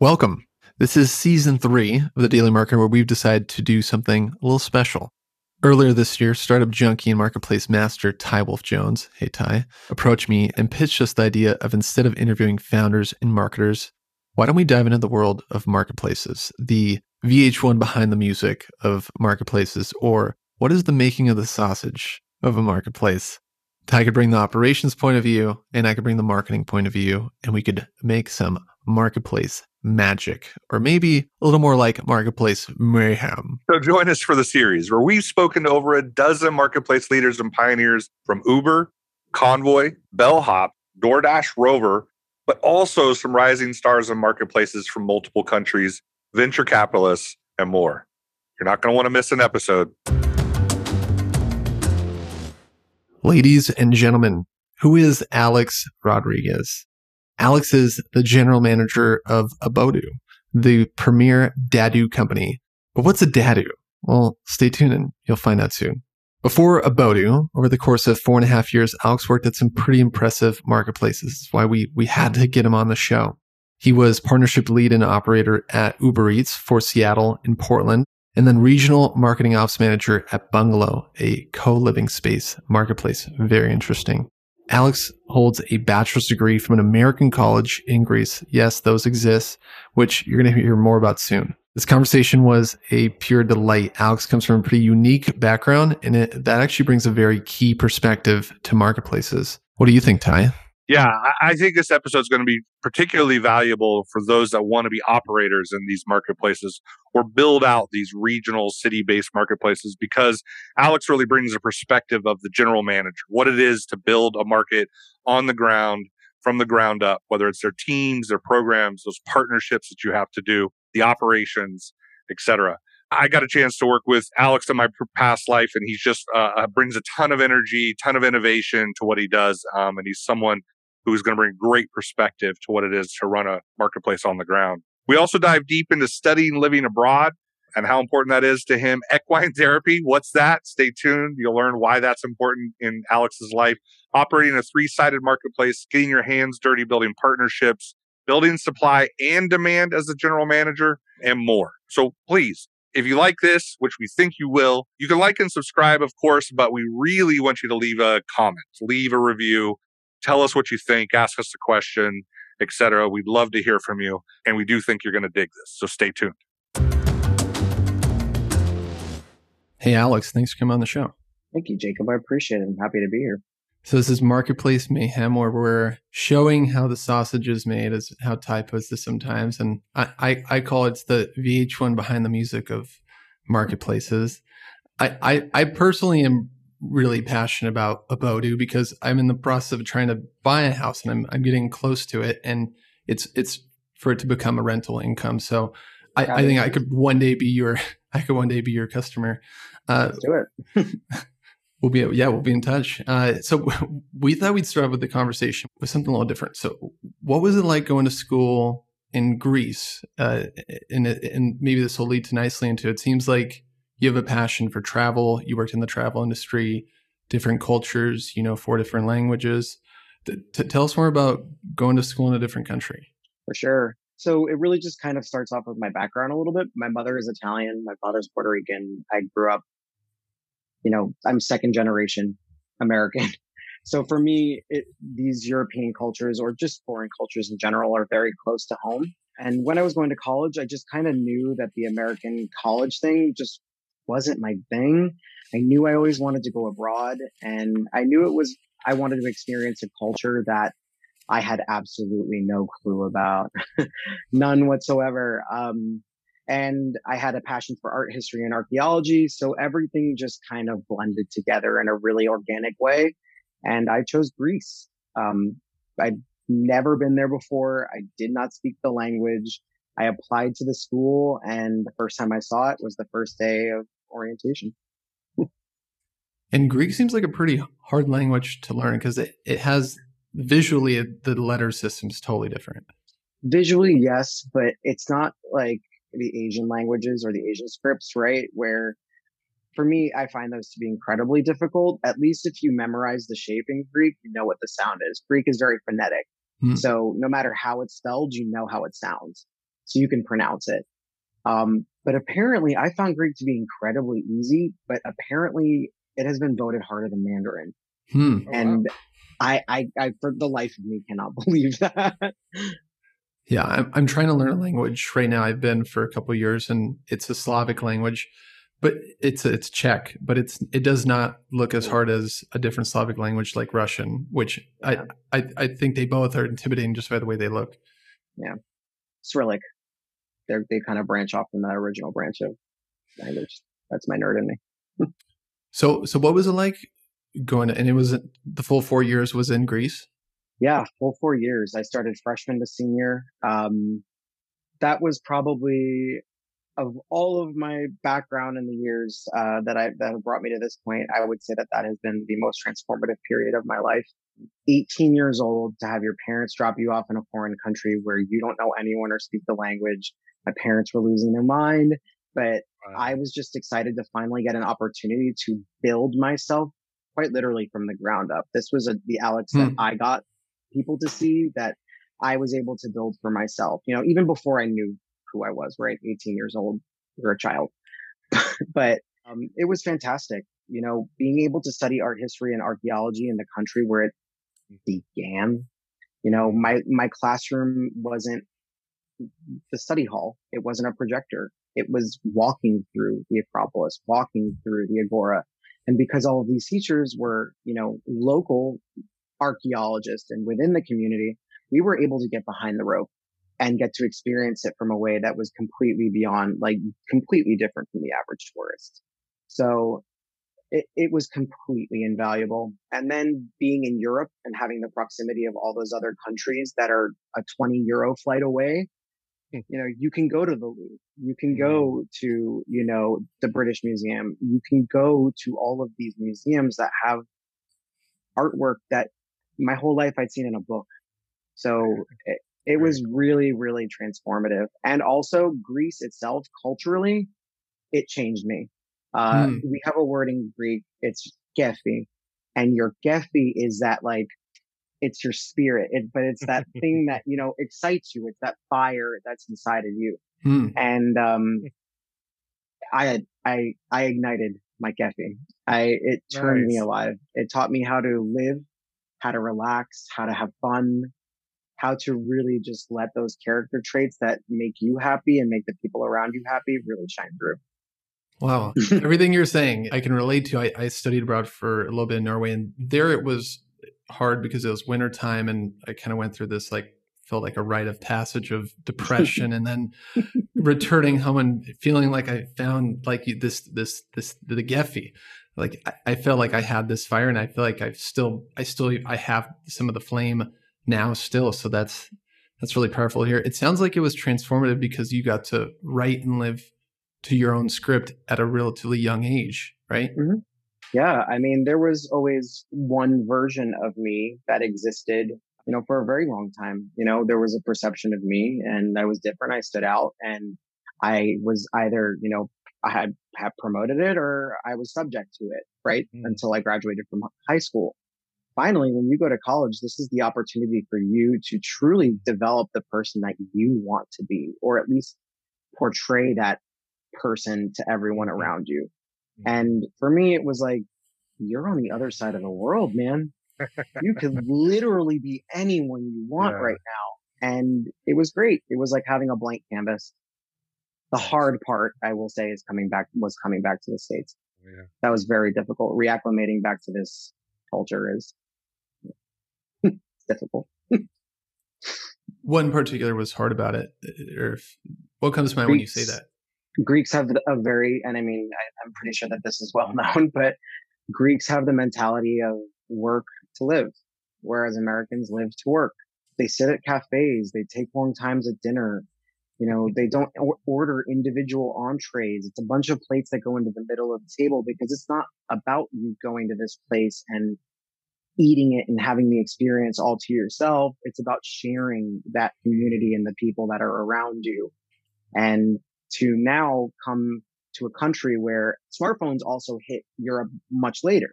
Welcome. This is season three of the Daily Marketer, where we've decided to do something a little special. Earlier this year, startup junkie and marketplace master Ty Wolf Jones, hey Ty, approached me and pitched us the idea of instead of interviewing founders and marketers, why don't we dive into the world of marketplaces, the VH1 behind the music of marketplaces, or what is the making of the sausage of a marketplace? Ty could bring the operations point of view, and I could bring the marketing point of view, and we could make some marketplace magic, or maybe a little more like marketplace mayhem. So join us for the series where we've spoken to over a dozen marketplace leaders and pioneers from Uber, Convoy, Bellhop, DoorDash, Rover, but also some rising stars and marketplaces from multiple countries, venture capitalists, and more. You're not going to want to miss an episode. Ladies and gentlemen, who is Alex Rodriguez? Alex is the general manager of Abodu, the premier DADU company. But what's a DADU? Well, stay tuned and you'll find out soon. Before Abodu, over the course of four and a half years, Alex worked at some pretty impressive marketplaces. That's why we, we had to get him on the show. He was partnership lead and operator at Uber Eats for Seattle and Portland, and then regional marketing ops manager at Bungalow, a co-living space marketplace. Very interesting. Alex holds a bachelor's degree from an American college in Greece. Yes, those exist, which you're going to hear more about soon. This conversation was a pure delight. Alex comes from a pretty unique background, and it, that actually brings a very key perspective to marketplaces. What do you think, Ty? Yeah, I think this episode is going to be particularly valuable for those that want to be operators in these marketplaces or build out these regional city based marketplaces because Alex really brings a perspective of the general manager, what it is to build a market on the ground from the ground up, whether it's their teams, their programs, those partnerships that you have to do, the operations, etc. I got a chance to work with Alex in my past life, and he's just uh, uh, brings a ton of energy, ton of innovation to what he does, um, and he's someone who's going to bring great perspective to what it is to run a marketplace on the ground. We also dive deep into studying living abroad and how important that is to him. Equine therapy, what's that? Stay tuned. You'll learn why that's important in Alex's life. Operating a three sided marketplace, getting your hands dirty, building partnerships, building supply and demand as a general manager, and more. So please, if you like this, which we think you will, you can like and subscribe, of course, but we really want you to leave a comment, leave a review, Tell us what you think, ask us a question, etc. We'd love to hear from you. And we do think you're going to dig this. So stay tuned. Hey, Alex, thanks for coming on the show. Thank you, Jacob. I appreciate it. I'm happy to be here. So this is Marketplace Mayhem, where we're showing how the sausage is made, as how Ty puts this sometimes, and I, I, I call it the VH1 behind the music of marketplaces. I, I, I personally am really passionate about Abodu because I'm in the process of trying to buy a house and I'm I'm getting close to it and it's it's for it to become a rental income. So I, I think I could one day be your I could one day be your customer. Uh, Let's do it. we'll be yeah we'll be in touch. Uh, so we thought we'd start with the conversation with something a little different. So what was it like going to school in Greece? Uh, and and maybe this will lead to nicely into it. Seems like you have a passion for travel. You worked in the travel industry, different cultures, you know, four different languages. T- tell us more about going to school in a different country. For sure. So it really just kind of starts off with my background a little bit. My mother is Italian. My father's Puerto Rican. I grew up, you know, I'm second generation American. So for me, it, these European cultures or just foreign cultures in general are very close to home. And when I was going to college, I just kind of knew that the American college thing just wasn't my thing. I knew I always wanted to go abroad and I knew it was, I wanted to experience a culture that I had absolutely no clue about, none whatsoever. Um, and I had a passion for art history and archaeology. So everything just kind of blended together in a really organic way. And I chose Greece. Um, I'd never been there before. I did not speak the language. I applied to the school and the first time I saw it was the first day of orientation. And Greek seems like a pretty hard language to learn because it, it has visually the letter system is totally different. Visually, yes, but it's not like the Asian languages or the Asian scripts, right? Where for me, I find those to be incredibly difficult. At least if you memorize the shape in Greek, you know what the sound is. Greek is very phonetic. Hmm. So no matter how it's spelled, you know how it sounds. So you can pronounce it. Um, but apparently I found Greek to be incredibly easy, but apparently it has been voted harder than Mandarin. Hmm. Oh, and wow. I, I, I, for the life of me, cannot believe that. Yeah, I'm, I'm trying to learn a language right now. I've been for a couple years, and it's a Slavic language, but it's it's Czech, but it's it does not look as hard as a different Slavic language like Russian, which yeah. I, I I think they both are intimidating just by the way they look. Yeah, Cyrillic. They they kind of branch off from that original branch of language. That's my nerd in me. so so what was it like going to, and it was the full four years was in Greece? Yeah, full four years. I started freshman to senior. Um, that was probably of all of my background in the years uh, that I that have brought me to this point. I would say that that has been the most transformative period of my life. 18 years old to have your parents drop you off in a foreign country where you don't know anyone or speak the language. My parents were losing their mind, but wow. I was just excited to finally get an opportunity to build myself quite literally from the ground up. This was a, the Alex hmm. that I got people to see that I was able to build for myself. You know, even before I knew who I was, right? 18 years old or a child. but um, it was fantastic. You know, being able to study art history and archaeology in the country where it began. You know, my my classroom wasn't the study hall. It wasn't a projector. It was walking through the Acropolis, walking through the Agora. And because all of these teachers were, you know, local archaeologists and within the community, we were able to get behind the rope and get to experience it from a way that was completely beyond, like completely different from the average tourist. So it, it was completely invaluable. And then being in Europe and having the proximity of all those other countries that are a 20 euro flight away. you know, you can go to the Louvre, you can go mm. to, you know, the British Museum, you can go to all of these museums that have artwork that my whole life I'd seen in a book. So it, it was really, really transformative. And also Greece itself, culturally, it changed me. Uh, mm. we have a word in Greek. It's kefi and your kefi is that like, it's your spirit, it, but it's that thing that, you know, excites you. It's that fire that's inside of you. Mm. And, um, I, I, I ignited my kefi. I, it turned nice. me alive. It taught me how to live how to relax, how to have fun, how to really just let those character traits that make you happy and make the people around you happy really shine through. Wow. Everything you're saying, I can relate to. I, I, studied abroad for a little bit in Norway, and there it was hard because it was winter time, and I kind of went through this like felt like a rite of passage of depression, and then returning home and feeling like I found like this this this the kefi like I, I felt like I had this fire and I feel like I've still I still I have some of the flame now still. So that's that's really powerful here. It sounds like it was transformative because you got to write and live to your own script at a relatively young age, right? Mm-hmm. Yeah, I mean, there was always one version of me that existed, you know, for a very long time. You know, there was a perception of me and I was different. I stood out and I was either, you know, I had, had promoted it or I was subject to it, right? Mm. Until I graduated from high school. Finally, when you go to college, this is the opportunity for you to truly develop the person that you want to be, or at least portray that person to everyone mm-hmm. around you. And for me, it was like, you're on the other side of the world, man. you could literally be anyone you want yeah. right now. And it was great. It was like having a blank canvas the hard part, I will say, is coming back, was coming back to the States. Yeah. That was very difficult. Reacclimating back to this culture is difficult. what in particular was hard about it? Or if, what comes to mind Greeks, when you say that? Greeks have a very, and I mean, I, I'm pretty sure that this is well known, but Greeks have the mentality of work to live, whereas Americans live to work. They sit at cafes, they take long times at dinner, You know, they don't order individual entrees. It's a bunch of plates that go into the middle of the table because it's not about you going to this place and eating it and having the experience all to yourself. It's about sharing that community and the people that are around you. And to now come to a country where smartphones also hit Europe much later.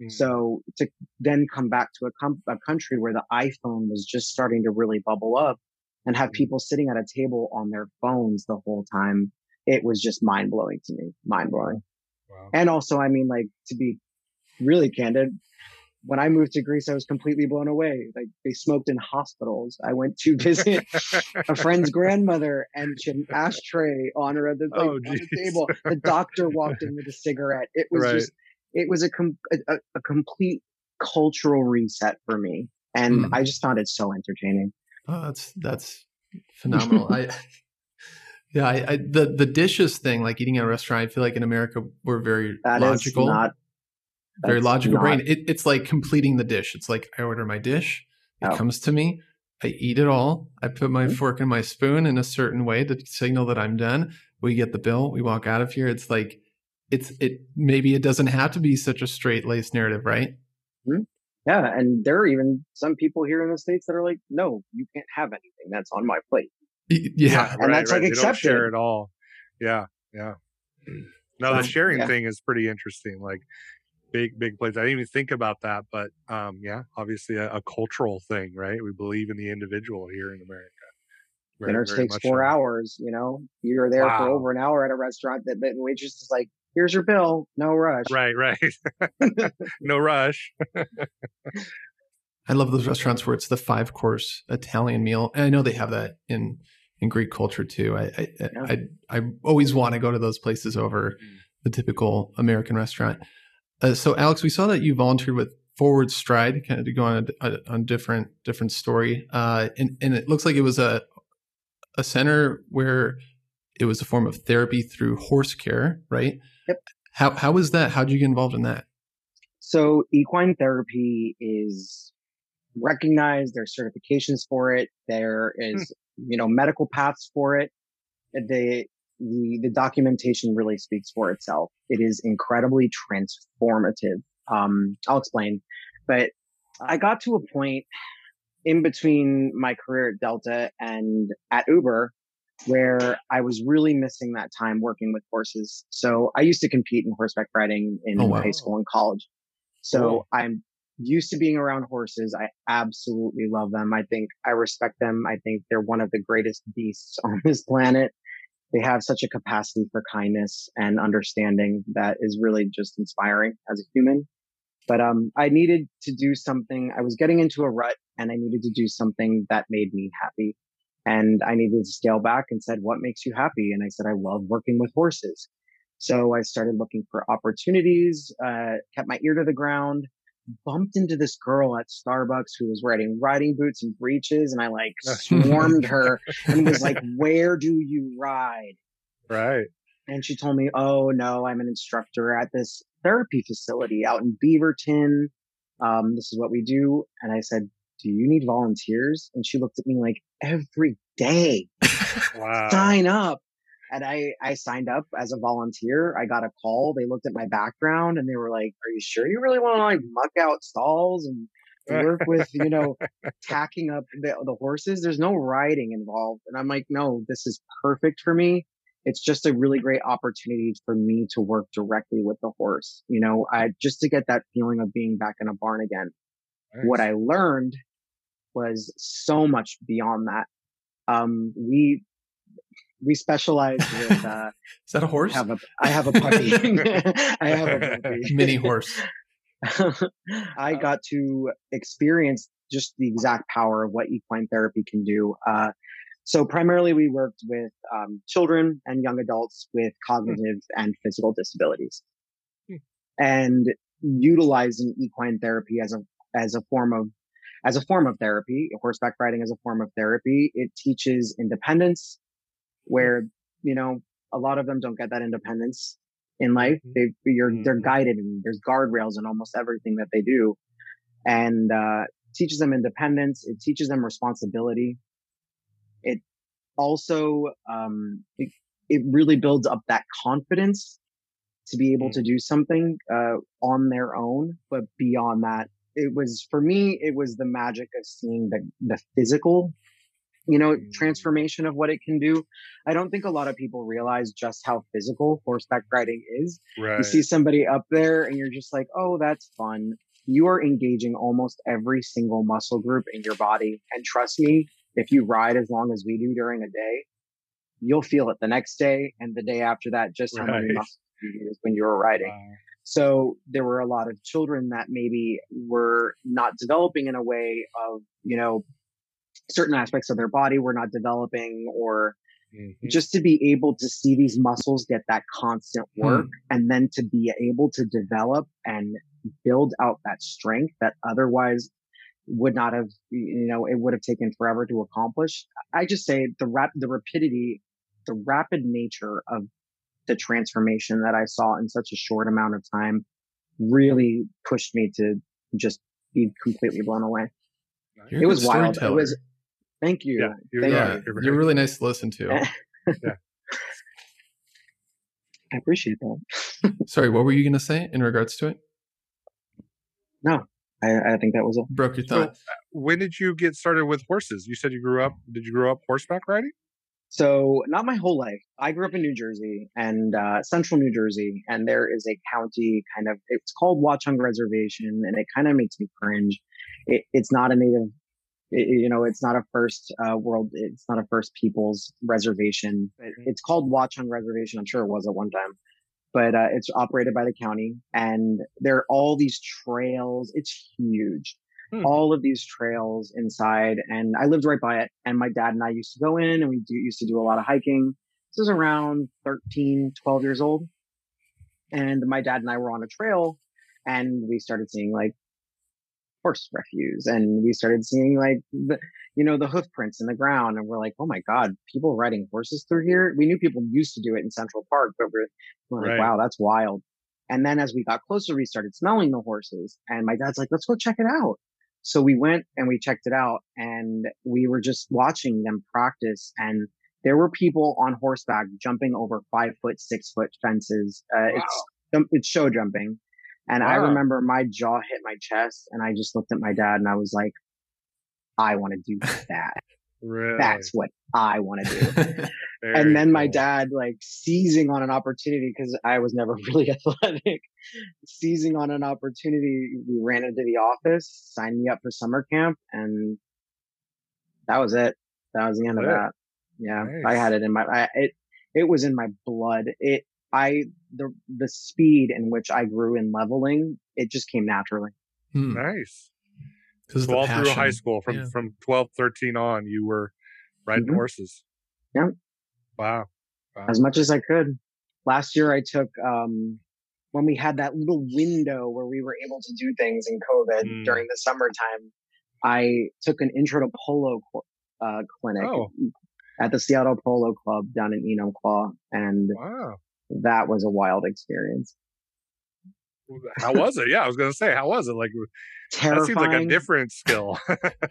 Mm. So to then come back to a, com- a country where the iPhone was just starting to really bubble up and have people sitting at a table on their phones the whole time. It was just mind blowing to me, mind blowing. Wow. And also, I mean, like to be really candid, when I moved to Greece, I was completely blown away. Like they smoked in hospitals. I went to visit a friend's grandmother and she had an ashtray on her the, like, oh, on the table. The doctor walked in with a cigarette. It was right. just, it was a, com- a, a, complete cultural reset for me. And mm. I just found it so entertaining. Oh, that's that's phenomenal. I yeah, I, I, the the dishes thing, like eating at a restaurant, I feel like in America we're very that logical. Not, very logical not, brain. It, it's like completing the dish. It's like I order my dish, it oh. comes to me, I eat it all. I put my mm-hmm. fork and my spoon in a certain way to signal that I'm done. We get the bill, we walk out of here. It's like it's it maybe it doesn't have to be such a straight laced narrative, right? Mm-hmm. Yeah, and there are even some people here in the states that are like, "No, you can't have anything that's on my plate." Yeah, and right, that's right. like accepted. share it all. Yeah, yeah. Now the sharing yeah. thing is pretty interesting. Like big, big plates. I didn't even think about that, but um, yeah, obviously a, a, cultural thing, right? We believe in the individual here in America. Very, Dinner takes four so. hours. You know, you're there wow. for over an hour at a restaurant. That the waitress is like, here's your bill. No rush. Right, right. no rush. I love those restaurants where it's the five course Italian meal. And I know they have that in in Greek culture too. I I yeah. I, I, always want to go to those places over mm. the typical American restaurant. Uh, so Alex, we saw that you volunteered with Forward Stride, kind of to go on a, a on different different story. Uh, and and it looks like it was a a center where it was a form of therapy through horse care, right? Yep. How how was that? How did you get involved in that? So equine therapy is recognized. There's certifications for it. There is hmm. you know medical paths for it. The the the documentation really speaks for itself. It is incredibly transformative. Um, I'll explain, but I got to a point in between my career at Delta and at Uber where I was really missing that time working with horses. So I used to compete in horseback riding in oh, wow. high school and college. So I'm used to being around horses. I absolutely love them. I think I respect them. I think they're one of the greatest beasts on this planet. They have such a capacity for kindness and understanding that is really just inspiring as a human. But um, I needed to do something. I was getting into a rut and I needed to do something that made me happy. And I needed to scale back and said, what makes you happy? And I said, I love working with horses. So I started looking for opportunities, uh, kept my ear to the ground, bumped into this girl at Starbucks who was wearing riding boots and breeches. And I like swarmed her and was like, where do you ride? Right. And she told me, Oh no, I'm an instructor at this therapy facility out in Beaverton. Um, this is what we do. And I said, do you need volunteers? And she looked at me like every day, wow. sign up. And I, I signed up as a volunteer. I got a call. They looked at my background and they were like, are you sure you really want to like muck out stalls and work with, you know, tacking up the, the horses? There's no riding involved. And I'm like, no, this is perfect for me. It's just a really great opportunity for me to work directly with the horse, you know, I just to get that feeling of being back in a barn again. Nice. What I learned was so much beyond that. Um, we we specialize with. Uh, Is that a horse? I have a, I have a puppy. I have a puppy. Mini horse. I got to experience just the exact power of what equine therapy can do. Uh, so primarily we worked with um, children and young adults with cognitive mm. and physical disabilities mm. and utilizing equine therapy as a, as a form of as a form of therapy, horseback riding as a form of therapy. It teaches independence where, you know, a lot of them don't get that independence in life. Mm-hmm. They, you're, they're mm-hmm. guided and there's guardrails in almost everything that they do. And, uh, teaches them independence. It teaches them responsibility. It also, um, it, it really builds up that confidence to be able to do something uh, on their own. But beyond that, it was for me, it was the magic of seeing the the physical, you know, mm-hmm. transformation of what it can do. I don't think a lot of people realize just how physical horseback riding is. Right. You see somebody up there, and you're just like, "Oh, that's fun." You are engaging almost every single muscle group in your body, and trust me, if you ride as long as we do during a day, you'll feel it the next day and the day after that. Just how many muscles you use when you were riding. Wow. So there were a lot of children that maybe were not developing in a way of, you know, certain aspects of their body were not developing or Mhm. just to be able to see these muscles get that constant work and then to be able to develop and build out that strength that otherwise would not have, you know, it would have taken forever to accomplish. I just say the rap, the rapidity, the rapid nature of the transformation that I saw in such a short amount of time really pushed me to just be completely blown away. You're it was wild. It was, thank you. Yeah, you're, Thank yeah, yeah, you. you're you're really nice to listen to. I appreciate that. Sorry, what were you going to say in regards to it? I, I think that was it. Broke your So, thought. when did you get started with horses? You said you grew up. Did you grow up horseback riding? So not my whole life. I grew up in New Jersey and uh, central New Jersey, and there is a county kind of. It's called Watchung Reservation, and it kind of makes me cringe. It, it's not a native, it, you know, it's not a first uh, world. It's not a first peoples reservation. But it's called Watchung Reservation. I'm sure it was at one time, but uh, it's operated by the county, and there are all these trails. It's huge Hmm. all of these trails inside and I lived right by it. And my dad and I used to go in and we do, used to do a lot of hiking. This was around 13, 12 years old. And my dad and I were on a trail and we started seeing like horse refuse and we started seeing like the, you know, the hoof prints in the ground. And we're like, Oh my God, people riding horses through here. We knew people used to do it in Central Park, but we're, we're like, wow, that's wild. And then as we got closer, we started smelling the horses and my dad's like, let's go check it out. So we went and we checked it out and we were just watching them practice and there were people on horseback jumping over five foot, six foot fences. Uh, it's, it's show jumping. And I remember my jaw hit my chest and I just looked at my dad and I was like, I want to do that. Really? That's what I want to do. And then my dad like seizing on an opportunity because I was never really athletic, seizing on an opportunity. We ran into the office, signed me up for summer camp, and that was it. That was the end of that. Yeah, I had it in my. I, it it was in my blood. It I the the speed in which I grew in leveling. It just came naturally. Hmm. Nice. Because So all through high school, from Yeah. from 12, 13 on, you were riding Mhm. horses. Yep. Wow. Wow. as much as I could. Last year, I took um, when we had that little window where we were able to do things in COVID Mm. during the summertime. I took an intro to polo cl- uh, clinic Oh. at the Seattle Polo Club down in Enumclaw, and Wow. That was a wild experience. How was it? Yeah, I was gonna say, how was it? Like that seems like a different skill.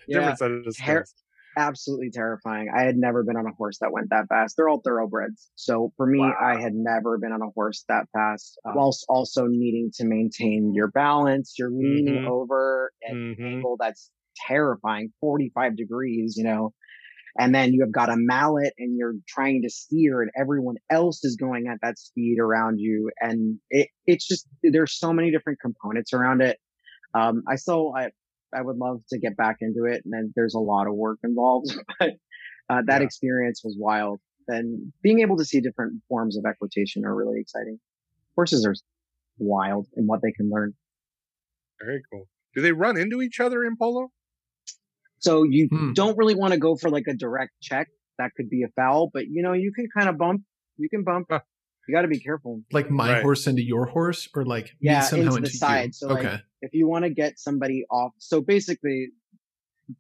Yeah, different set of ter- skills. absolutely terrifying. I had never been on a horse that went that fast. They're all thoroughbreds. So for me, Wow. I had never been on a horse that fast, uh, whilst also needing to maintain your balance. You're leaning Mhm. over an Mhm. angle that's terrifying, 45 degrees, you know. And then you have got a mallet and you're trying to steer and everyone else is going at that speed around you. And it, it's just, there's so many different components around it. Um, I still, I, I would love to get back into it. And then there's a lot of work involved, but, uh, that Yeah. experience was wild. And being able to see different forms of equitation are really exciting. Horses are wild in what they can learn. Very cool. Do they run into each other in polo? So you Hmm. don't really want to go for like a direct check. That could be a foul, but you know, you can kind of bump. You can bump. Huh. You got to be careful. Like my Right. horse into your horse, or like Yeah, somehow into the you? side. So, like, okay. If you want to get somebody off, so basically,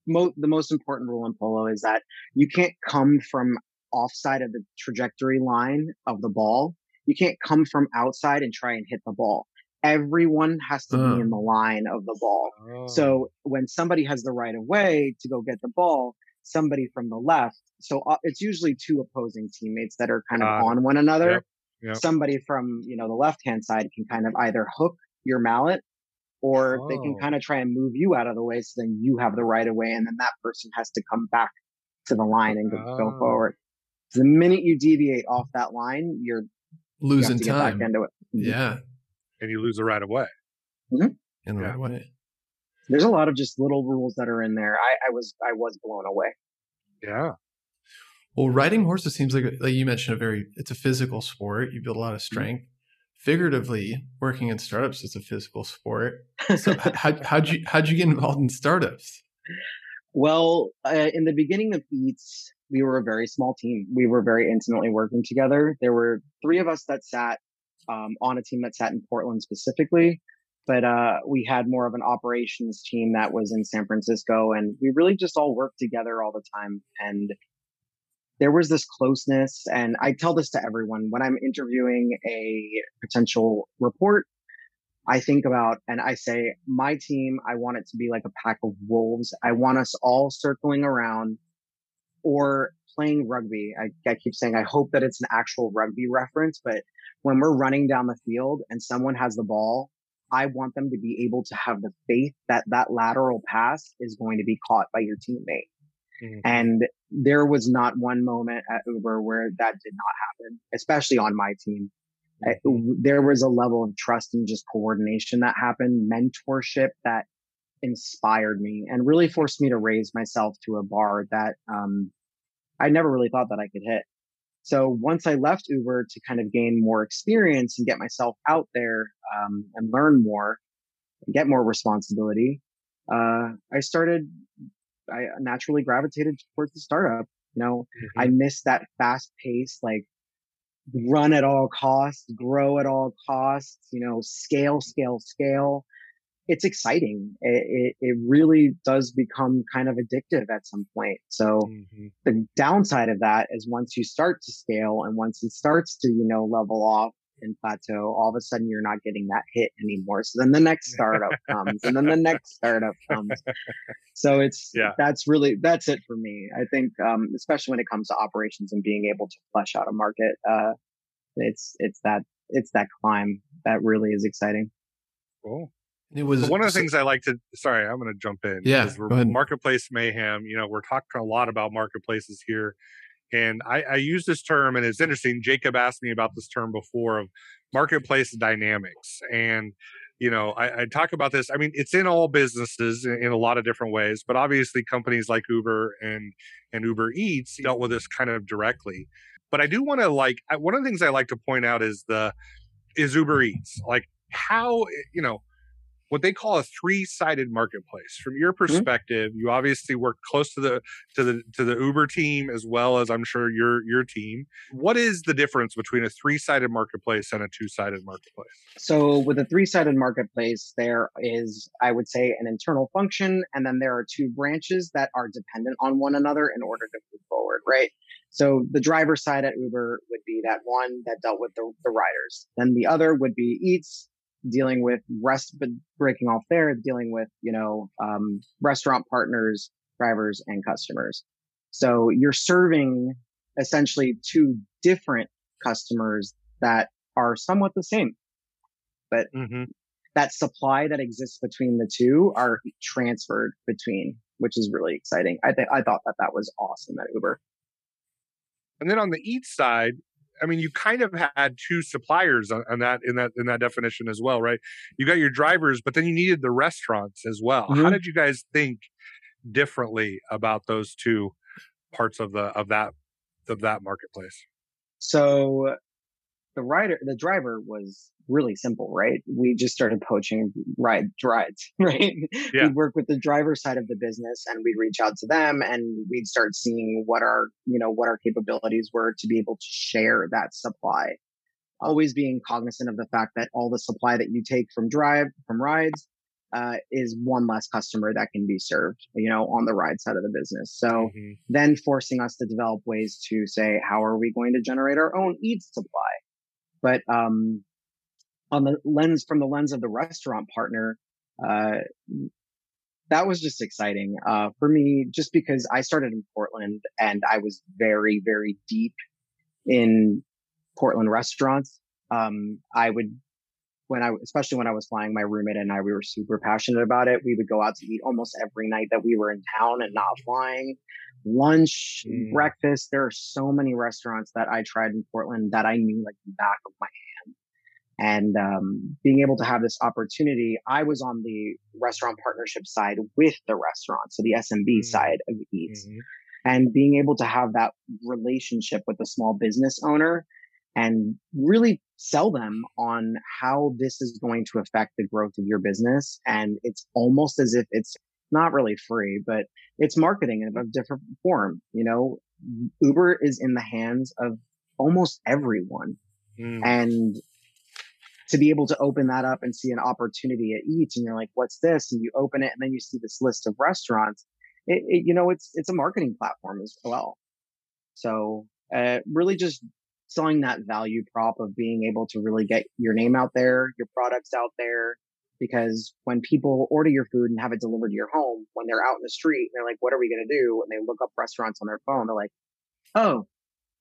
mo- the most important rule in polo is that you can't come from offside of the trajectory line of the ball. You can't come from outside and try and hit the ball. Everyone has to Uh. be in the line of the ball. Oh. So when somebody has the right of way to go get the ball, somebody from the left. So uh, it's usually two opposing teammates that are kind of Uh, on one another. yep, yep. Somebody from, you know, the left hand side can kind of either hook your mallet or they can Oh. kind of try and move you out of the way. So then you have the right of way and then that person has to come back to the line and go, go Oh. forward. The minute you deviate off that line, you're Losing get time. back into it. Yeah. And you lose the right of way. Mm-hmm. In the Yeah. right way. There's a lot of just little rules that are in there. I, I was I was blown away. Yeah. Well, riding mm-hmm. horses seems like, like you mentioned, a very it's a physical sport. You build a lot of mm-hmm. strength. Figuratively, working in startups is a physical sport. So how how'd you how'd you get involved in startups? Well, uh, in the beginning of Eats, we were a very small team. We were very intimately working together. There were three of us that sat um, on a team that sat in Portland specifically, but uh, we had more of an operations team that was in San Francisco, and we really just all worked together all the time. And there was this closeness, and I tell this to everyone when I'm interviewing a potential report. I think about and I say, my team, I want it to be like a pack of wolves. I want us all circling around or playing rugby. I, I keep saying, I hope that it's an actual rugby reference, but when we're running down the field and someone has the ball, I want them to be able to have the faith that that lateral pass is going to be caught by your teammate. Mhm. And there was not one moment at Uber where that did not happen, especially on my team. I- there was a level of trust and just coordination that happened, mentorship that inspired me and really forced me to raise myself to a bar that um, I never really thought that I could hit. So once I left Uber to kind of gain more experience and get myself out there um, and learn more, and get more responsibility, uh, I started. I naturally gravitated towards the startup. You know, Mm-hmm. I missed that fast pace, like run at all costs, grow at all costs, you know, scale, scale, scale. It's exciting. It, it, it really does become kind of addictive at some point. So Mhm. the downside of that is once you start to scale and once it starts to, you know, level off and plateau, all of a sudden you're not getting that hit anymore. So then the next startup comes and then the next startup comes. So it's, Yeah. that's really, that's it for me. I think, um, especially when it comes to operations and being able to flesh out a market, uh, it's, it's that, it's that climb that really is exciting. Cool. It was So one of the things I like to sorry, I'm going to jump in. Yeah, we're marketplace mayhem. You know, we're talking a lot about marketplaces here, and I, I use this term, and it's interesting. Jacob asked me about this term before of marketplace dynamics, and you know, I, I talk about this. I mean, it's in all businesses in, in a lot of different ways, but obviously, companies like Uber and and Uber Eats dealt with this kind of directly. But I do want to like I, one of the things I like to point out is the is Uber Eats like how you know what they call a three-sided marketplace. From your mm-hmm. perspective, you obviously work close to the to the to the Uber team as well as I'm sure your your team. What is the difference between a three-sided marketplace and a two-sided marketplace? So with a three-sided marketplace, there is, I would say, an internal function, and then there are two branches that are dependent on one another in order to move forward, right? So the driver side at Uber would be that one that dealt with the, the riders. Then the other would be Eats, dealing with rest, but breaking off there, dealing with, you know, um, restaurant partners, drivers, and customers. So you're serving essentially two different customers that are somewhat the same Mm-hmm. that supply that exists between the two are transferred between, which is really exciting. I think I thought that that was awesome at Uber. And then on the Eats side, I mean, you kind of had two suppliers on, on that in that in that definition as well, right? You got your drivers, but then you needed the restaurants as well. How Mhm. did you guys think differently about those two parts of the of that of that marketplace? So the rider, the driver was really simple, right? We just started poaching ride rides, right? Yeah. We'd work with the driver side of the business and we'd reach out to them and we'd start seeing what our, you know, what our capabilities were to be able to share that supply. Always being cognizant of the fact that all the supply that you take from drive, from rides, uh, is one less customer that can be served, you know, on the ride side of the business. So, Mhm. then forcing us to develop ways to say, how are we going to generate our own eat supply? But, um, on the lens, from the lens of the restaurant partner, uh, that was just exciting uh, for me, just because I started in Portland and I was very, very deep in Portland restaurants. Um, I would, when I, especially when I was flying, my roommate and I, we were super passionate about it. We would go out to eat almost every night that we were in town and not flying. Lunch, mm. breakfast. There are so many restaurants that I tried in Portland that I knew like the back of my hand and um, being able to have this opportunity i was on the restaurant partnership side with the restaurant so the smb mm-hmm. side of eats mm-hmm. and being able to have that relationship with the small business owner and really sell them on how this is going to affect the growth of your business and it's almost as if it's not really free but it's marketing in a different form you know uber is in the hands of almost everyone mm. and to be able to open that up and see an opportunity at Eats and you're like, what's this? And you open it and then you see this list of restaurants. It, it, you know, it's, it's a marketing platform as well. So, uh, really just selling that value prop of being able to really get your name out there, your products out there. Because when people order your food and have it delivered to your home, when they're out in the street, they're like, what are we going to do? And they look up restaurants on their phone. They're like, Oh,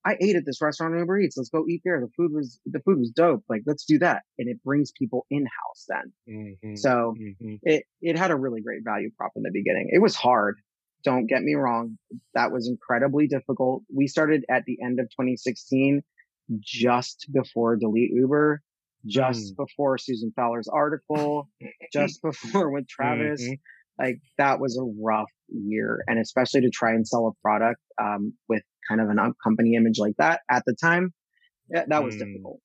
I ate at this restaurant in Uber Eats. Let's go eat there. The food was the food was dope. Like let's do that, and it brings people in house then. Mm-hmm, so mm-hmm. it it had a really great value prop in the beginning. It was hard. Don't get me wrong. That was incredibly difficult. We started at the end of 2016, just before Delete Uber, just mm. before Susan Fowler's article, just before with Travis. Mm-hmm. Like that was a rough year, and especially to try and sell a product um, with kind of an company image like that at the time, yeah, that was mm, difficult.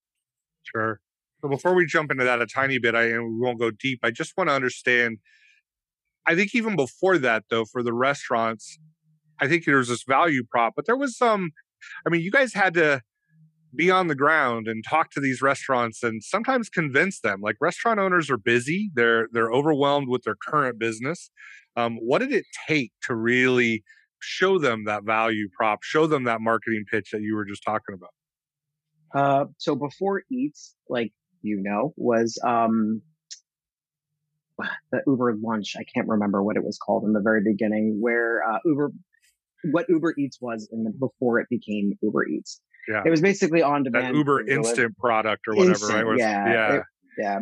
Sure. So before we jump into that a tiny bit, I and we won't go deep. I just want to understand. I think even before that, though, for the restaurants, I think there was this value prop, but there was some. I mean, you guys had to be on the ground and talk to these restaurants and sometimes convince them. Like restaurant owners are busy; they're they're overwhelmed with their current business. Um, what did it take to really show them that value prop, show them that marketing pitch that you were just talking about? Uh, so before Eats, like you know, was um, the Uber lunch. I can't remember what it was called in the very beginning, where uh, Uber, what Uber Eats was the before it became Uber Eats. Yeah, it was basically on demand. That Uber instant product or whatever, instant, right? Was, yeah, yeah, it, yeah.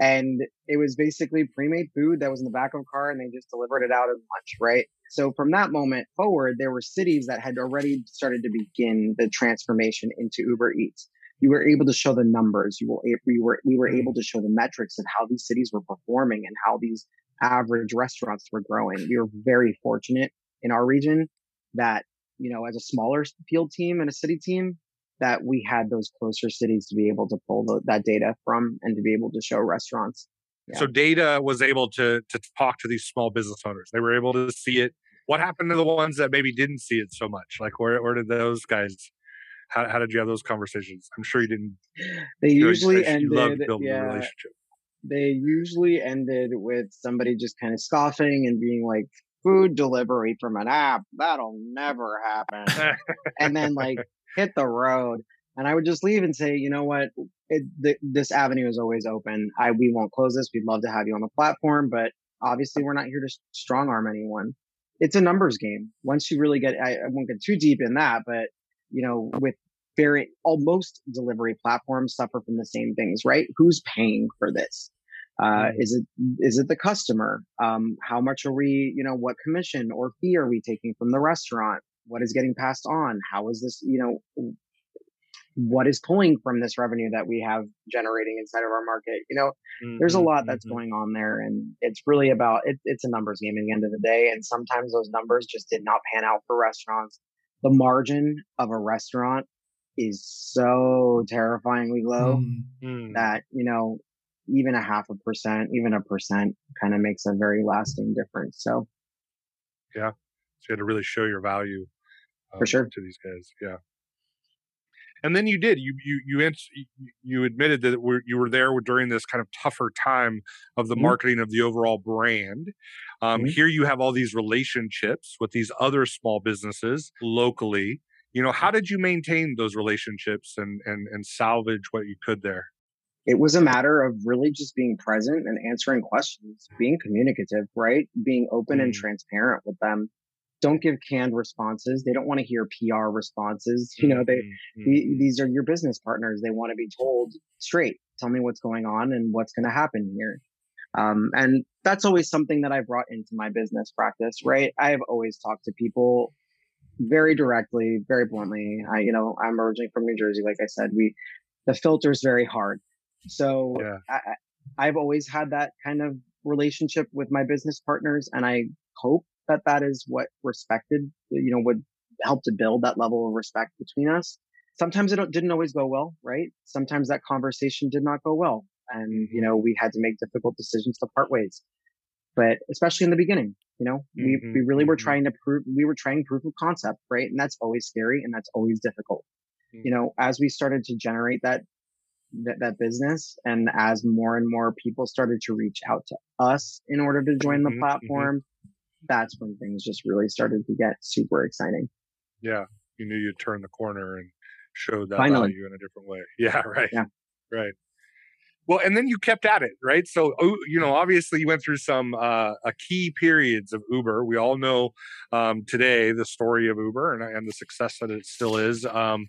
And it was basically pre-made food that was in the back of a car, and they just delivered it out at lunch, right? So from that moment forward, there were cities that had already started to begin the transformation into Uber Eats. You were able to show the numbers. You were, we were, we were mm. able to show the metrics of how these cities were performing and how these average restaurants were growing. We were very fortunate in our region that, you know, as a smaller field team and a city team, that we had those closer cities to be able to pull the, that data from and to be able to show restaurants. Yeah. So data was able to to talk to these small business owners. They were able to see it what happened to the ones that maybe didn't see it so much? Like where where did those guys? How, how did you have those conversations? I'm sure you didn't. They usually you ended. yeah, relationship. They usually ended with somebody just kind of scoffing and being like, "Food delivery from an app that'll never happen," and then like hit the road. And I would just leave and say, you know what, it, the, this avenue is always open. I we won't close this. We'd love to have you on the platform, but obviously we're not here to strong arm anyone it's a numbers game. Once you really get, I, I won't get too deep in that, but you know, with very almost delivery platforms suffer from the same things, right? Who's paying for this? Uh, mm-hmm. is it is it the customer? Um, how much are we? You know, what commission or fee are we taking from the restaurant? What is getting passed on? How is this? You know, what is pulling from this revenue that we have generating inside of our market. You know, mm-hmm, there's a mm-hmm, lot that's mm-hmm. going on there, and it's really about it, it's a numbers game at the end of the day. And sometimes those numbers just did not pan out for restaurants. The margin of a restaurant is so terrifyingly low mm-hmm. that you know even a half a percent, even a percent, kind of makes a very lasting difference. So, yeah, so you had to really show your value um, for sure to these guys. Yeah and then you did you you you you admitted that you were there during this kind of tougher time of the mm-hmm. marketing of the overall brand um, mm-hmm. here you have all these relationships with these other small businesses locally you know how did you maintain those relationships and and and salvage what you could there it was a matter of really just being present and answering questions, being communicative, right? Being open mm. and transparent with them. Don't give canned responses. They don't want to hear PR responses. You know, they, mm-hmm. these are your business partners. They want to be told straight. Tell me what's going on and what's going to happen here. Um, and that's always something that I brought into my business practice, right? I have always talked to people very directly, very bluntly. I, you know, I'm originally from New Jersey. Like I said, we, the filter is very hard. So yeah. I, I've always had that kind of relationship with my business partners. And I hope that that is what respected, you know, would help to build that level of respect between us. Sometimes it didn't always go well, right? Sometimes that conversation did not go well. And, you know, we had to make difficult decisions to part ways. But especially in the beginning, you know, we, mm-hmm, we really were mm-hmm. trying to prove, we were trying proof of concept, right? And that's always scary and that's always difficult. Mm-hmm. You know, as we started to generate that that, that business. And as more and more people started to reach out to us in order to join the mm-hmm, mm-hmm. platform, mm-hmm. that's when things just really started to get super exciting. Yeah. You knew you'd turn the corner and show that Finally. value in a different way. Yeah. Right. Yeah. Right. Well, and then you kept at it, right? So, you know, obviously you went through some uh, key periods of Uber. We all know um, today the story of Uber and, and the success that it still is. Um,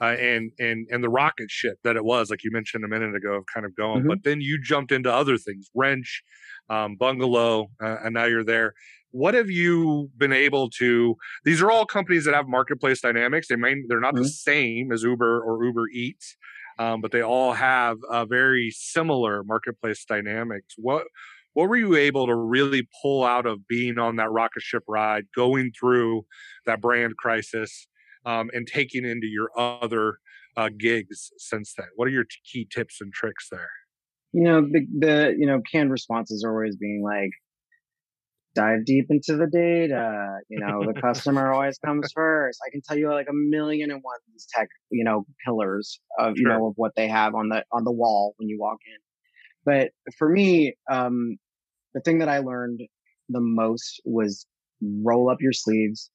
uh, and and and the rocket ship that it was, like you mentioned a minute ago, of kind of going. Mm-hmm. But then you jumped into other things, Wrench, um, Bungalow, uh, and now you're there. What have you been able to? These are all companies that have marketplace dynamics. They may they're not mm-hmm. the same as Uber or Uber Eats, um, but they all have a very similar marketplace dynamics. What what were you able to really pull out of being on that rocket ship ride, going through that brand crisis? Um, and taking into your other uh, gigs since then? What are your key tips and tricks there? You know, the, the, you know, canned responses are always being like, dive deep into the data. You know, the customer always comes first. I can tell you like a million and one these tech, you know, pillars of, you know, of what they have on the, on the wall when you walk in. But for me, um, the thing that I learned the most was roll up your sleeves,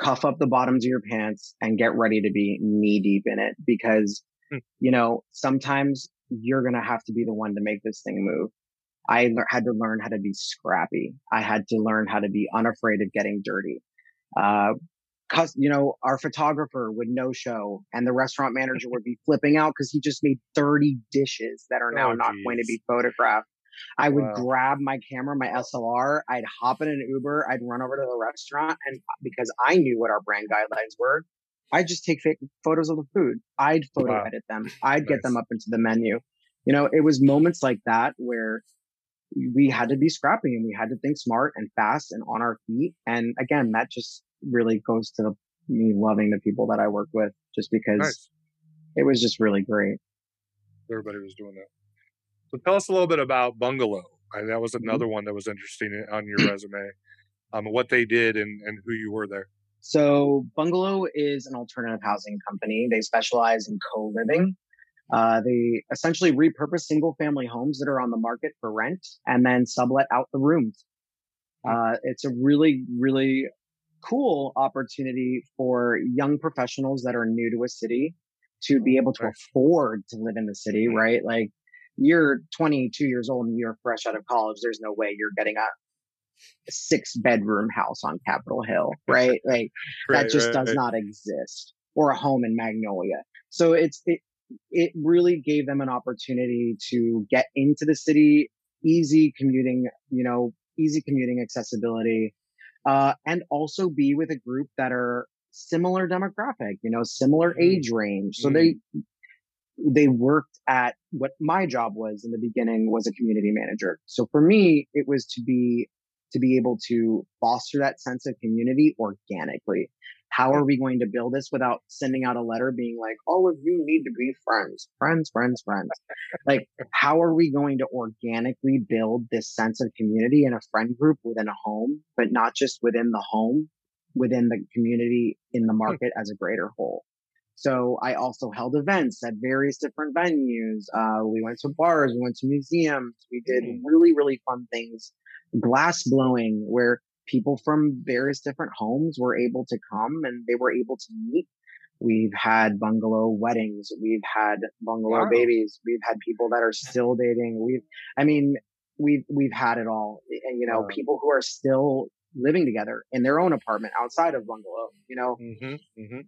cuff up the bottoms of your pants and get ready to be knee deep in it because, hmm. you know, sometimes you're going to have to be the one to make this thing move. I had to learn how to be scrappy. I had to learn how to be unafraid of getting dirty. Uh, cause, you know, our photographer would no show and the restaurant manager would be flipping out because he just made 30 dishes that are now oh, not geez. going to be photographed. I would wow. grab my camera, my SLR, I'd hop in an Uber, I'd run over to the restaurant, and because I knew what our brand guidelines were, I'd just take photos of the food. I'd photo wow. edit them. I'd nice. get them up into the menu. You know, it was moments like that where we had to be scrappy and we had to think smart and fast and on our feet. And again, that just really goes to the, me loving the people that I work with just because nice. it was just really great. Everybody was doing that. So tell us a little bit about Bungalow. I, that was mm-hmm. another one that was interesting on your resume. Um, what they did and, and who you were there. So Bungalow is an alternative housing company. They specialize in co-living. Uh, they essentially repurpose single family homes that are on the market for rent and then sublet out the rooms. Hmm. Uh, it's a really, really cool opportunity for young professionals that are new to a city to be able to afford to live in the city, hmm. right? Like you're 22 years old and you're fresh out of college. There's no way you're getting a six bedroom house on Capitol Hill, right? Like right, that just right, does right. not exist or a home in Magnolia. So it's, it, it really gave them an opportunity to get into the city, easy commuting, you know, easy commuting accessibility, uh, and also be with a group that are similar demographic, you know, similar mm. age range. So they, they worked at what my job was in the beginning was a community manager. So for me, it was to be, to be able to foster that sense of community organically. How are we going to build this without sending out a letter being like, all of you need to be friends, friends, friends, friends? like, how are we going to organically build this sense of community in a friend group within a home, but not just within the home, within the community in the hmm. market as a greater whole? So I also held events at various different venues. Uh, we went to bars, we went to museums, we did mm. really, really fun things. Glass blowing where people from various different homes were able to come and they were able to meet. We've had bungalow weddings. We've had bungalow Wow. babies. We've had people that are still dating. We've, I mean, we've, we've had it all. And, you know, Wow. people who are still living together in their own apartment outside of bungalow, you know, Mm-hmm. Mm-hmm.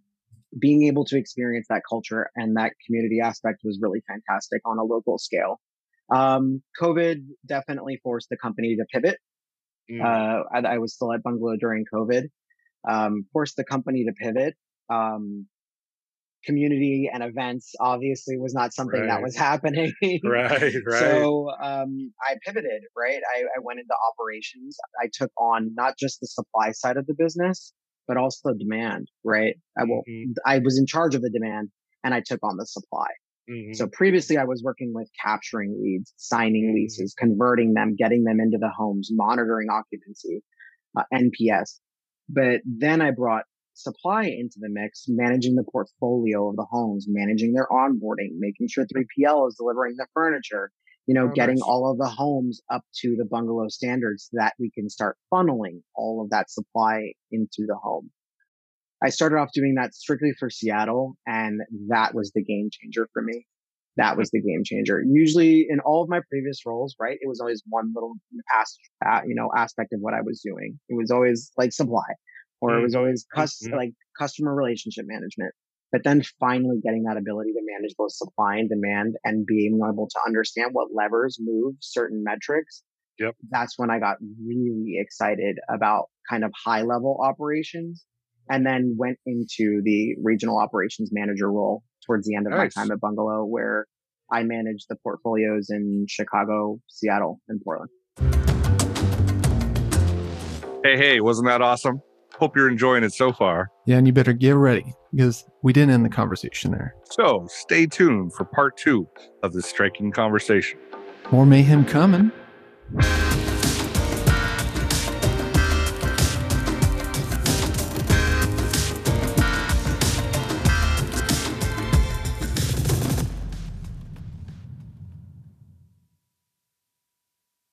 Being able to experience that culture and that community aspect was really fantastic on a local scale. Um, COVID definitely forced the company to pivot. Mm. Uh, I, I was still at Bungalow during COVID. Um, forced the company to pivot. Um, community and events obviously was not something that was happening. right. Right. So um, I pivoted, right? I, I went into operations. I took on not just the supply side of the business, but also demand, right? I will. Mhm. I was in charge of the demand, and I took on the supply. Mhm. So previously, I was working with capturing leads, signing Mhm. leases, converting them, getting them into the homes, monitoring occupancy, uh, NPS. But then I brought supply into the mix, managing the portfolio of the homes, managing their onboarding, making sure 3PL is delivering the furniture, you know, Oh, getting all of the homes up to the bungalow standards so that we can start funneling all of that supply into the home. I started off doing that strictly for Seattle and that was the game changer for me. That was the game changer. Usually in all of my previous roles, right? It was always one little as, uh, you know, aspect of what I was doing. It was always like supply or it was always cus- Mhm. like customer relationship management. But then finally getting that ability to manage both supply and demand and being able to understand what levers move certain metrics. Yep. That's when I got really excited about kind of high level operations and then went into the regional operations manager role towards the end of Nice. my time at Bungalow, where I managed the portfolios in Chicago, Seattle, and Portland. Hey, hey, wasn't that awesome? Hope you're enjoying it so far. Yeah, and you better get ready because we didn't end the conversation there. So stay tuned for part two of this striking conversation. More mayhem coming.